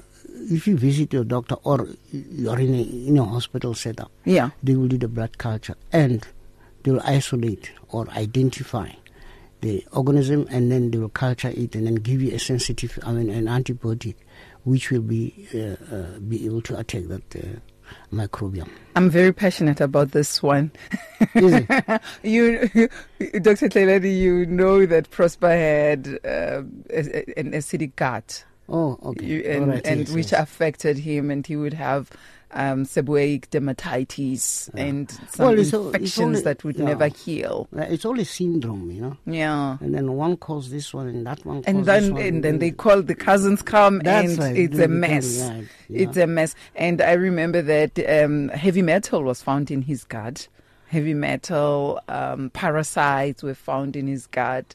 Speaker 4: if you visit your doctor or you are in a, in a hospital setup,
Speaker 3: yeah,
Speaker 4: they will do the blood culture and they will isolate or identify the organism and then they will culture it and then give you a sensitive, I mean, an antibiotic which will be uh, uh, be able to attack that uh, microbiome.
Speaker 3: I'm very passionate about this one.
Speaker 4: It?
Speaker 3: you, Dr. Tlailane, you know that Prosper had uh, an acidic gut.
Speaker 4: Oh, okay.
Speaker 3: and,
Speaker 4: right,
Speaker 3: and
Speaker 4: yes,
Speaker 3: which
Speaker 4: yes.
Speaker 3: affected him, and he would have um, seborrheic dermatitis and some
Speaker 4: Well, it's
Speaker 3: infections
Speaker 4: only-
Speaker 3: that would
Speaker 4: yeah.
Speaker 3: never heal.
Speaker 4: Uh, It's all a syndrome, you know.
Speaker 3: Yeah.
Speaker 4: And then one calls this one and that one calls
Speaker 3: And
Speaker 4: this
Speaker 3: then,
Speaker 4: one.
Speaker 3: and then they call the cousins come,
Speaker 4: That's
Speaker 3: and
Speaker 4: right.
Speaker 3: it's a mess.
Speaker 4: yeah,
Speaker 3: It's a mess. And I remember that um, heavy metal was found in his gut. Heavy metal um, parasites were found in his gut,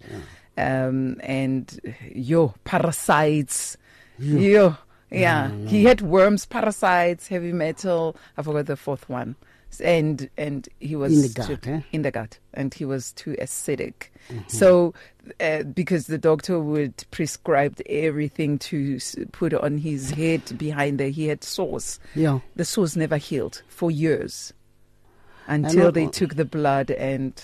Speaker 3: um, and yo parasites, yo. Yeah, he had worms, parasites, heavy metal. I forgot the fourth one, and and he was
Speaker 4: In the
Speaker 3: too-
Speaker 4: gut, eh?
Speaker 3: in the gut, and he was too acidic.
Speaker 4: Mm-hmm.
Speaker 3: So, uh, because the doctor would prescribe everything to put on his head behind there, he had sores.
Speaker 4: Yeah.
Speaker 3: The sores never healed for years until they took the blood, and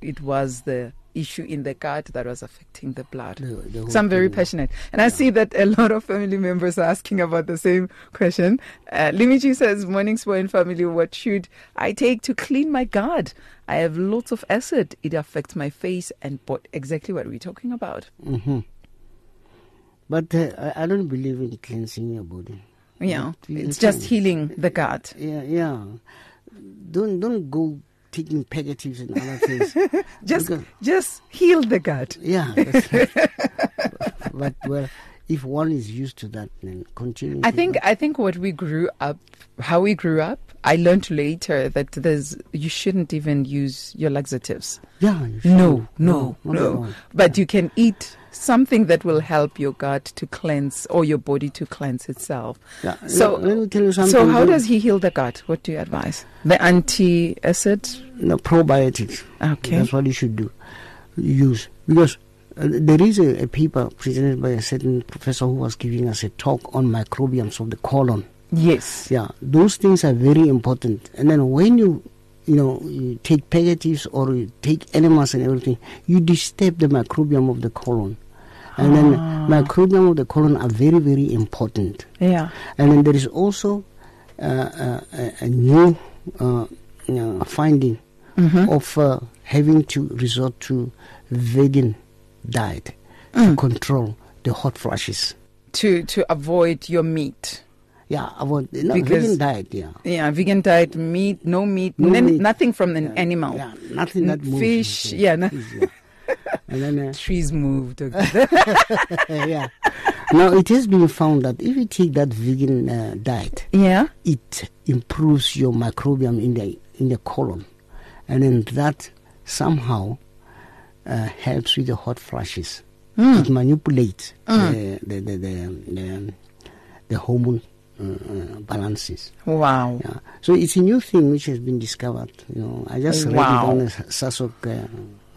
Speaker 3: it was the issue in the gut that was affecting the blood.
Speaker 4: The- the
Speaker 3: so I'm very passionate, and I see that a lot of family members are asking about the same question. Uh, Limiji says, "Morning, Spoil family. What should I take to clean my gut? I have lots of acid. It affects my face and body. Exactly what we're talking about.
Speaker 4: hmm But uh, I don't believe in cleansing your body.
Speaker 3: Yeah, it's just healing the gut.
Speaker 4: Yeah, yeah. Don't don't go taking purgatives and other things.
Speaker 3: Just,
Speaker 4: Because-
Speaker 3: just heal the gut.
Speaker 4: yeah. but well, if one is used to that, then continue.
Speaker 3: I think
Speaker 4: do-
Speaker 3: I think what we grew up, how we grew up. I learned later that there's you shouldn't even use your laxatives.
Speaker 4: Yeah. you
Speaker 3: No,
Speaker 4: should.
Speaker 3: no,
Speaker 4: no,
Speaker 3: no.
Speaker 4: no.
Speaker 3: But you can eat something that will help your gut to cleanse or your body to cleanse itself.
Speaker 4: Yeah,
Speaker 3: So,
Speaker 4: let- me tell you
Speaker 3: so how does he heal the gut? What do you advise? The anti-acid.
Speaker 4: No, probiotics.
Speaker 3: Okay.
Speaker 4: That's what you should do. use because uh, there is a, a paper presented by a certain professor who was giving us a talk on microbials of the colon.
Speaker 3: Yes.
Speaker 4: Yeah, those things are very important. And then when you, you know, you take purgatives or you take enemas and everything, you disturb the microbiome of the colon. And then microbiome of the colon are very, very important.
Speaker 3: Yeah.
Speaker 4: And then there is also uh, uh, a, a new uh, uh, finding of uh, having to resort to vegan diet to control the hot flushes.
Speaker 3: To to avoid your meat.
Speaker 4: Yeah, about no,
Speaker 3: Because-
Speaker 4: vegan diet. Yeah,
Speaker 3: Yeah, vegan diet, meat, no meat,
Speaker 4: No meat.
Speaker 3: nothing from an animal.
Speaker 4: yeah, nothing that moves.
Speaker 3: Fish, yeah, no-
Speaker 4: Fish, yeah. and then uh,
Speaker 3: Trees moved.
Speaker 4: yeah. Now it has been found that if you take that vegan uh, diet,
Speaker 3: yeah.
Speaker 4: it improves your microbiome in the in the colon, and then that somehow uh, helps with the hot flushes. It manipulates the, the, the, the, the, the hormone uh, uh, balances.
Speaker 3: Wow.
Speaker 4: Yeah. So it's a new thing which has been discovered. You know, I just read
Speaker 3: Wow.
Speaker 4: it on a SASOC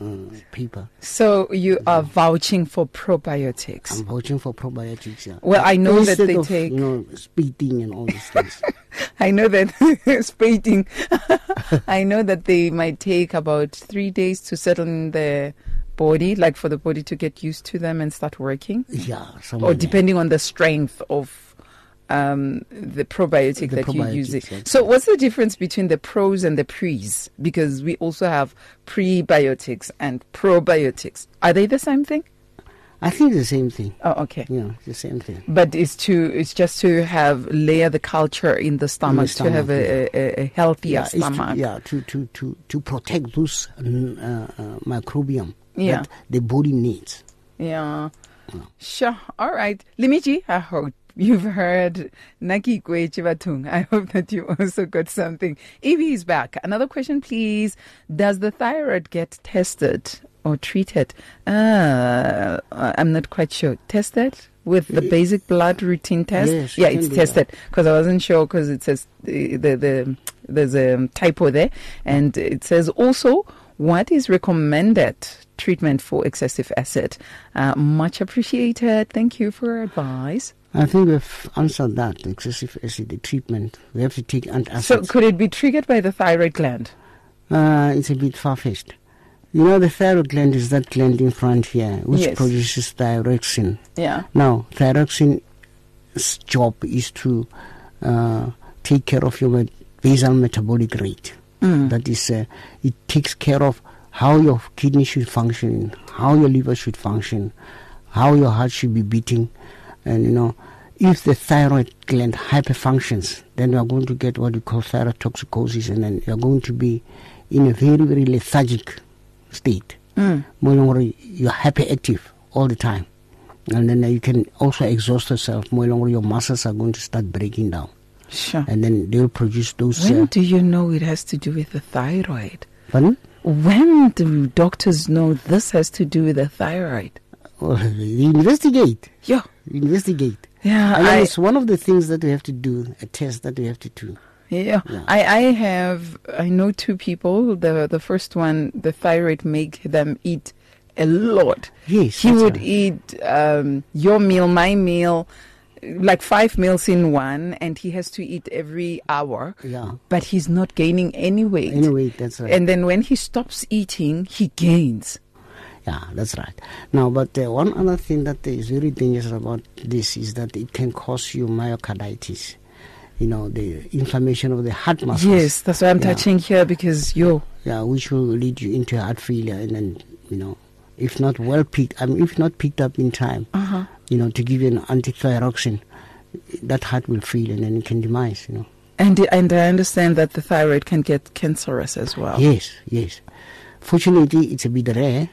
Speaker 4: uh, uh, paper.
Speaker 3: So you are vouching for probiotics.
Speaker 4: I'm vouching for probiotics. Yeah.
Speaker 3: Well, I know that
Speaker 4: Instead
Speaker 3: they
Speaker 4: of,
Speaker 3: take-
Speaker 4: you know spitting and all these things.
Speaker 3: I know that spading. I know that they might take about three days to settle in the body, like for the body to get used to them and start working,
Speaker 4: yeah,
Speaker 3: or depending on the strength of um, the probiotic
Speaker 4: The
Speaker 3: that you're using. So, what's the difference between the pros and the pre's? Because we also have prebiotics and probiotics. Are they the same thing?
Speaker 4: I think the same thing.
Speaker 3: Oh, okay.
Speaker 4: Yeah, the same thing.
Speaker 3: But it's to it's just to have layer the culture in the stomach, to
Speaker 4: stomach,
Speaker 3: have a, a, a healthier
Speaker 4: Yeah, it's to,
Speaker 3: stomach.
Speaker 4: yeah, to, to, to, to protect those mm, uh, uh, microbiome
Speaker 3: Yeah.
Speaker 4: that the body needs.
Speaker 3: Yeah. Sure. All right. Limiji, I hope you've heard Naki Chivatung. I hope that you also got something. Evie is back. Another question, please. Does the thyroid get tested or treated? Uh, I'm not quite sure. Tested? With the basic blood routine test?
Speaker 4: Yes,
Speaker 3: yeah, it's tested because I wasn't sure because it says the, the, the there's a typo there and it says also what is recommended treatment for excessive acid. Uh, much appreciated. Thank you for your advice.
Speaker 4: I think we've answered that. Excessive acid treatment. We have to take antacids.
Speaker 3: So could it be triggered by the thyroid gland?
Speaker 4: uh, it's a bit far fetched. You know, the thyroid gland is that gland in front here which
Speaker 3: Yes.
Speaker 4: produces thyroxine.
Speaker 3: Yeah.
Speaker 4: Now, thyroxine's job is to uh, take care of your basal metabolic rate. That is, uh, it takes care of how your kidney should function, how your liver should function, how your heart should be beating, and you know, if the thyroid gland hyperfunctions, then you are going to get what we call thyrotoxicosis, and then you are going to be in a very, very lethargic state. More than worry, you're hyperactive all the time. And then you can also exhaust yourself. More longer, your muscles are going to start breaking down.
Speaker 3: Sure.
Speaker 4: And then they'll produce those.
Speaker 3: When
Speaker 4: Uh,
Speaker 3: do you know it has to do with the thyroid?
Speaker 4: pardon?
Speaker 3: When do doctors know this has to do with the thyroid?
Speaker 4: Investigate.
Speaker 3: Yeah.
Speaker 4: Investigate.
Speaker 3: Yeah.
Speaker 4: And
Speaker 3: I,
Speaker 4: it's one of the things that we have to do, a test that we have to do.
Speaker 3: Yeah,
Speaker 4: Yeah.
Speaker 3: I, I have I know two people. The the first one, the thyroid make them eat a lot.
Speaker 4: Yes,
Speaker 3: he would
Speaker 4: right.
Speaker 3: eat um, your meal, my meal, like five meals in one, and he has to eat every hour.
Speaker 4: Yeah.
Speaker 3: but he's not gaining any weight.
Speaker 4: Anyway, that's right.
Speaker 3: And then when he stops eating, he gains.
Speaker 4: Yeah, that's right. Now, but uh, one other thing that is very dangerous about this is that it can cause you myocarditis. You know, the inflammation of the heart muscles.
Speaker 3: Yes, that's why I'm
Speaker 4: Yeah.
Speaker 3: touching here because you.
Speaker 4: Yeah, which will lead you into heart failure, and then you know, if not well picked, I mean, if not picked up in time,
Speaker 3: uh-huh.
Speaker 4: you know, to give you an antithyroxine, that heart will fail, and then it can demise. You know.
Speaker 3: and and I understand that the thyroid can get cancerous as well.
Speaker 4: Yes, yes. Fortunately, it's a bit rare.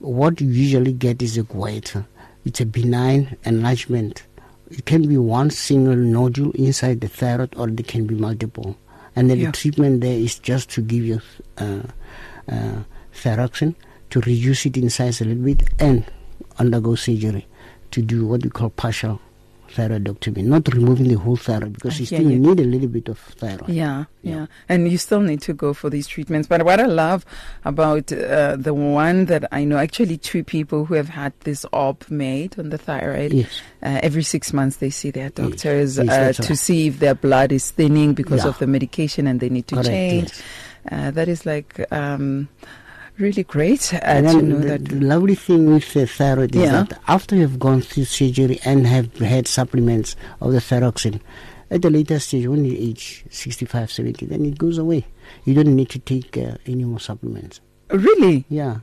Speaker 4: What you usually get is a goiter. It's a benign enlargement. It can be one single nodule inside the thyroid, or it can be multiple. And then
Speaker 3: Yeah.
Speaker 4: the treatment there is just to give you uh, uh, thyroxine to reduce it in size a little bit and undergo surgery to do what we call partial thyroidectomy, not removing the whole thyroid because you still
Speaker 3: you.
Speaker 4: need a little bit of thyroid.
Speaker 3: Yeah, yeah,
Speaker 4: Yeah.
Speaker 3: and you still need to go for these treatments. But what I love about uh, the one that I know, actually, two people who have had this op made on the thyroid.
Speaker 4: Yes.
Speaker 3: Uh, every six months, they see their doctors
Speaker 4: Yes,
Speaker 3: uh,
Speaker 4: that's
Speaker 3: to
Speaker 4: right.
Speaker 3: see if their blood is thinning because
Speaker 4: Yeah.
Speaker 3: of the medication, and they need to
Speaker 4: Correct,
Speaker 3: change.
Speaker 4: yes.
Speaker 3: Uh, that is like um, really great uh,
Speaker 4: And then
Speaker 3: know
Speaker 4: the,
Speaker 3: that.
Speaker 4: the lovely thing with the thyroid is that after you've gone through surgery and have had supplements of the thyroxine, at the later stage, when you age 65, 70, then it goes away. You don't need to take uh, any more supplements.
Speaker 3: Really?
Speaker 4: Yeah,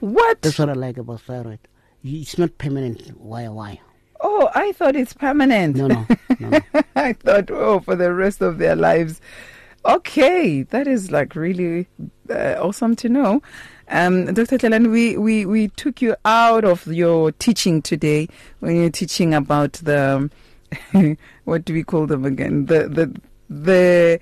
Speaker 3: What?
Speaker 4: that's what I like about thyroid. It's not permanent. Why? Why?
Speaker 3: Oh, I thought it's permanent.
Speaker 4: No, no, no. no.
Speaker 3: I thought, oh, for the rest of their lives. Okay, that is like really uh, awesome to know. Um, Dr. Tlailane, we, we, we took you out of your teaching today when you're teaching about the, what do we call them again? The, the, the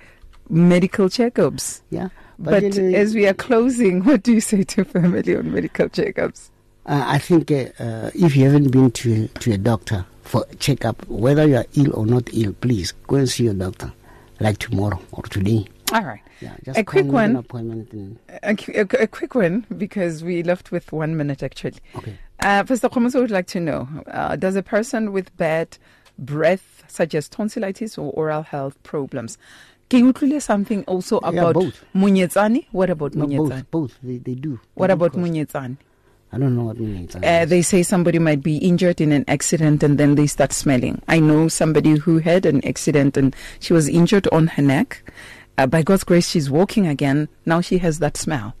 Speaker 3: medical checkups.
Speaker 4: Yeah,
Speaker 3: But,
Speaker 4: then, uh,
Speaker 3: as we are closing, what do you say to family on medical checkups?
Speaker 4: Uh, I think uh, uh, if you haven't been to to a doctor for a checkup, whether you are ill or not ill, please go and see your doctor, like tomorrow or today.
Speaker 3: All right.
Speaker 4: Yeah, just
Speaker 3: A quick one.
Speaker 4: appointment. And,
Speaker 3: A, a, a quick one because we left with one minute actually.
Speaker 4: okay.
Speaker 3: Uh, Pastor Khomoso would like to know uh, Does a person with bad breath, such as tonsillitis or oral health problems, can you clear something also about
Speaker 4: both.
Speaker 3: munyetsani? What about
Speaker 4: No,
Speaker 3: munyetsani?
Speaker 4: both, both they, they do. They
Speaker 3: What
Speaker 4: do
Speaker 3: about
Speaker 4: cause-
Speaker 3: munyetsani?
Speaker 4: I don't know what means.
Speaker 3: Uh, they say somebody might be injured in an accident and then they start smelling. I know somebody who had an accident and she was injured on her neck. Uh, by God's grace, she's walking again. Now she has that smell.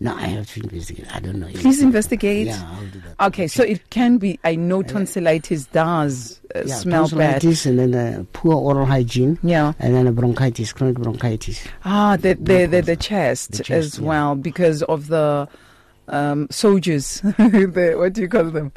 Speaker 4: no, I have to investigate. I don't know.
Speaker 3: Please investigate.
Speaker 4: Yeah, I'll do that.
Speaker 3: Okay, so it can be. I know tonsillitis does uh,
Speaker 4: yeah,
Speaker 3: smell bad.
Speaker 4: tonsillitis and then uh, poor oral hygiene.
Speaker 3: Yeah.
Speaker 4: And then a bronchitis, chronic bronchitis.
Speaker 3: Ah, the the the, the chest,
Speaker 4: The chest,
Speaker 3: as
Speaker 4: yeah.
Speaker 3: well because of the um, soldiers. the what do you call them?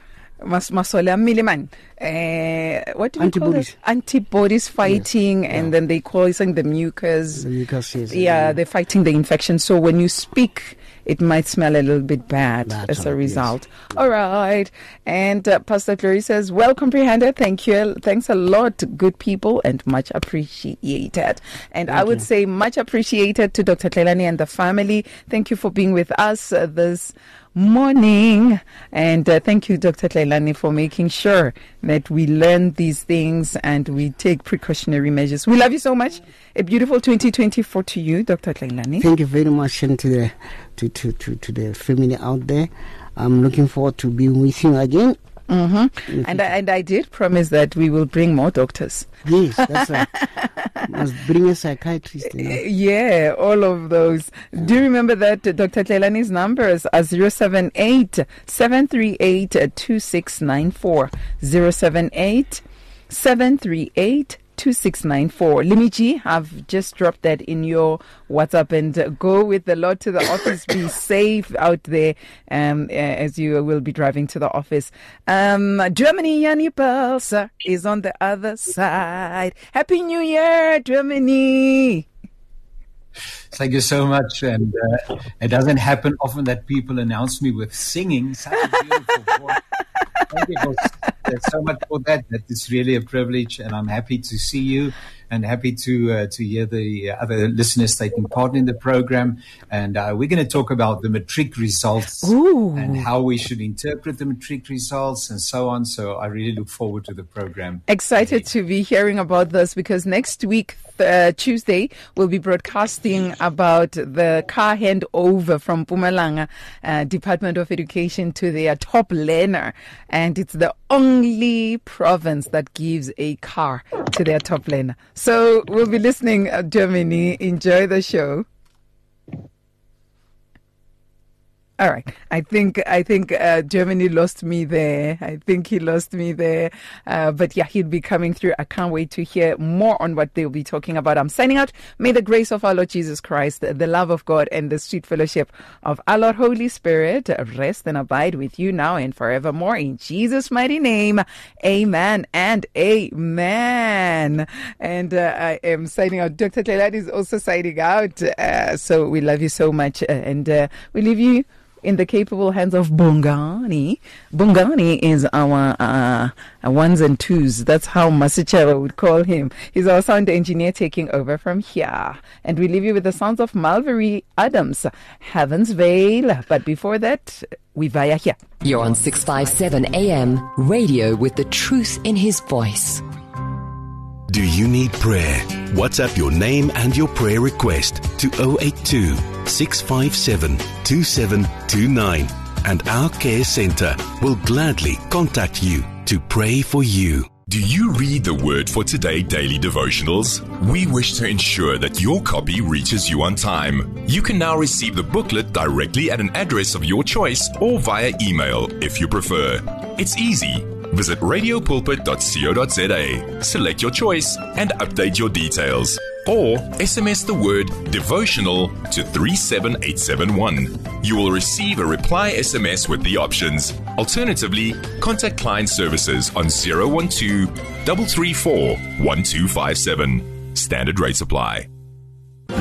Speaker 3: Mas masole a mmele man. Eh, what do we call
Speaker 4: Antibodies.
Speaker 3: it? Antibodies fighting, and
Speaker 4: yeah.
Speaker 3: then they causing the mucus.
Speaker 4: The mucus is.
Speaker 3: Yeah, they're fighting the infection. So when you speak, it might smell a little bit bad
Speaker 4: That's
Speaker 3: as a
Speaker 4: right, yes.
Speaker 3: result. All right. And uh, Pastor Glory says, well comprehended. Thank you. Thanks a lot, good people, and much appreciated. And I would say much appreciated to Dr. Tlailane and the family. Thank you for being with us uh, this morning. And uh, thank you, Dr. Tlailane, for making sure that we learn these things and we take precautionary measures. We love you so much. A beautiful 2024 to you, Dr. Tlailane.
Speaker 4: Thank you very much, and to the to, to, to, to the family out there. I'm looking forward to being with you again.
Speaker 3: Mm-hmm. And, I, and I did promise that we will bring more doctors.
Speaker 4: Yes, that's right. Must bring a psychiatrist. You know?
Speaker 3: Yeah, all of those. Do you remember that uh, Dr. Tlailane's numbers are 078 738 2694. 078 738 2694. Limiji, have just dropped that in your WhatsApp and go with the Lord to the office. Be safe out there um, as you will be driving to the office. Um, Germany, Yanni Pelsa is on the other side. Happy New Year, Germany.
Speaker 6: Thank you so much. And uh, it doesn't happen often that people announce me with singing. Such a beautiful voice. Thank you so much for that. That is really a privilege, and I'm happy to see you and happy to uh, to hear the other listeners taking part in the program. And uh, we're going to talk about the matric results
Speaker 3: Ooh.
Speaker 6: and how we should interpret the matric results and so on. So I really look forward to the program.
Speaker 3: Excited to be hearing about this because next week, uh, Tuesday, we'll be broadcasting about the car handover from Mpumalanga uh, Department of Education to their top learner. And it's the only province that gives a car to their top learner. So we'll be listening, uh, Germany. Enjoy the show. All right. I think I think uh, Germany lost me there. I think he lost me there. Uh, but yeah, he'll be coming through. I can't wait to hear more on what they'll be talking about. I'm signing out. May the grace of our Lord Jesus Christ, the love of God, and the sweet fellowship of our Lord Holy Spirit rest and abide with you now and forevermore. In Jesus' mighty name, Amen and Amen. And uh, I am signing out. Dr. Tlailane is also signing out. Uh, so we love you so much, uh, and uh, we leave you in the capable hands of Bongani. Bongani is our uh, ones and twos. That's how Masicheva would call him. He's our sound engineer taking over from here. And we leave you with the sounds of Malvery Adams, Heaven's Veil. But before that, we via here.
Speaker 2: You're on 657 AM, radio with the truth in his voice.
Speaker 7: Do you need prayer? WhatsApp your name and your prayer request to 082 657 2729 and our care center will gladly contact you to pray for you.
Speaker 8: Do you read the Word for Today daily devotionals? We wish to ensure that your copy reaches you on time. You can now receive the booklet directly at an address of your choice or via email if you prefer. It's easy. Visit radiopulpit.co.za, select your choice, and update your details. Or SMS the word devotional to 37871. You will receive a reply SMS with the options. Alternatively, contact client services on 012 334 1257. Standard rate supply.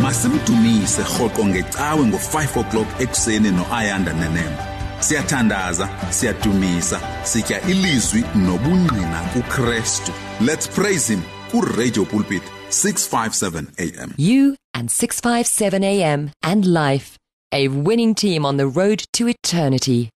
Speaker 9: masimdumise rhoqo ngecawe ngo-5 o'clock ekuseni no-ayanda nenemba siyathandaza siyadumisa sitya ilizwi nobungqina kukrestu let's praise him kuradio pulpit 657 am
Speaker 2: You and 657 AM and life, a winning team on the road to eternity.